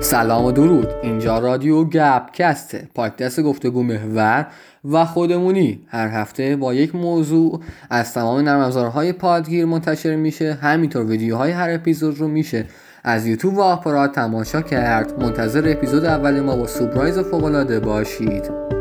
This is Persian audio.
سلام و درود. اینجا رادیو گپکسته. پادکست گفتگو محور و خودمونی. هر هفته با یک موضوع از تمام نرم افزارهای پادگیر منتشر میشه. همینطور ویدیوهای هر اپیزود رو میشه. از یوتیوب و آپارات تماشا کرد. منتظر اپیزود اول ما با سورپرایز فوقالعاده باشید.